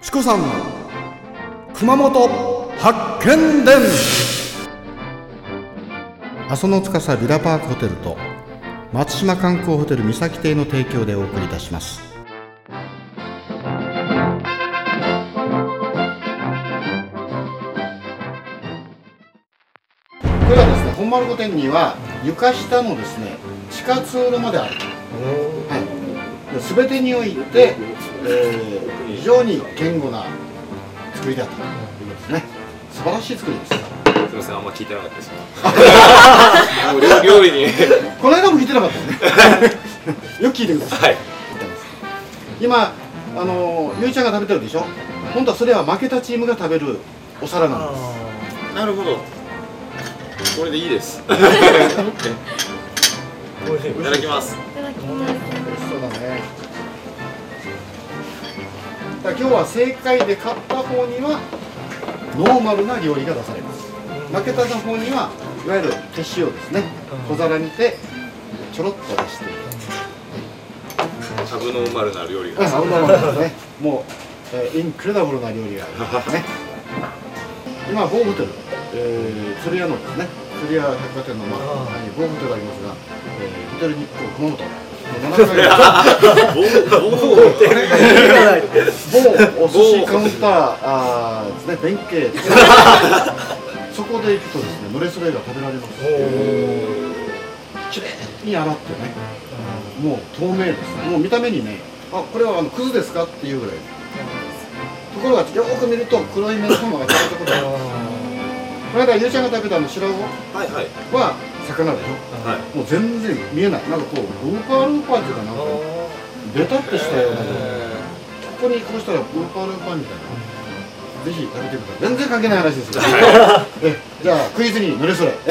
チコさん熊本発見伝。阿蘇の司ビラパークホテルと松島観光ホテル三崎邸の提供でお送りいたします。これはですね本丸御殿には床下のですね地下通路まであるはい、すべてにおいて、えー非常に堅固な作りだったということですね素晴らしい作りですすみません、あんま聞いてなかったです。もう料料理に。この間も聞いてなかったよね よく聞いてくださいはい。今あのゆいちゃんが食べてるでしょ？本当はそれは負けたチームが食べるお皿なんですなるほど。これでいいです。い。ただきます。美味しそうだね。だ今日は正解で勝った方にはノーマルな料理が出されます。負けた方にはいわゆる手塩ですね。小皿にてちょろっと出して。サブノーマルな料理あが。サウナマンですね。もう、えーインクレダブルな料理がありますね。今某ホテル、えー、鶴屋のですね鶴屋百貨店の前に某ホテルがありますが、えー、ホテル日光熊本7階某お寿司カウンターあーですね弁慶そこで行くとですね濡れそれが食べられますきれいに洗ってね。もう透明ですもう見た目にねあこれはあのクズですかっていうぐらいところがよーく見ると黒い目玉がちゃんところこの間ゆうちゃんが食べたあの白魚はいはい。は魚でしょはい。もう全然見えない。なんかこうルーパールーパーっていうかなんかベタっとしたような。ここにこうしたらルーパールーパーみたいな。ぜひ食べてください。全然関係ない話ですよ。えじゃあクイズに濡れそれ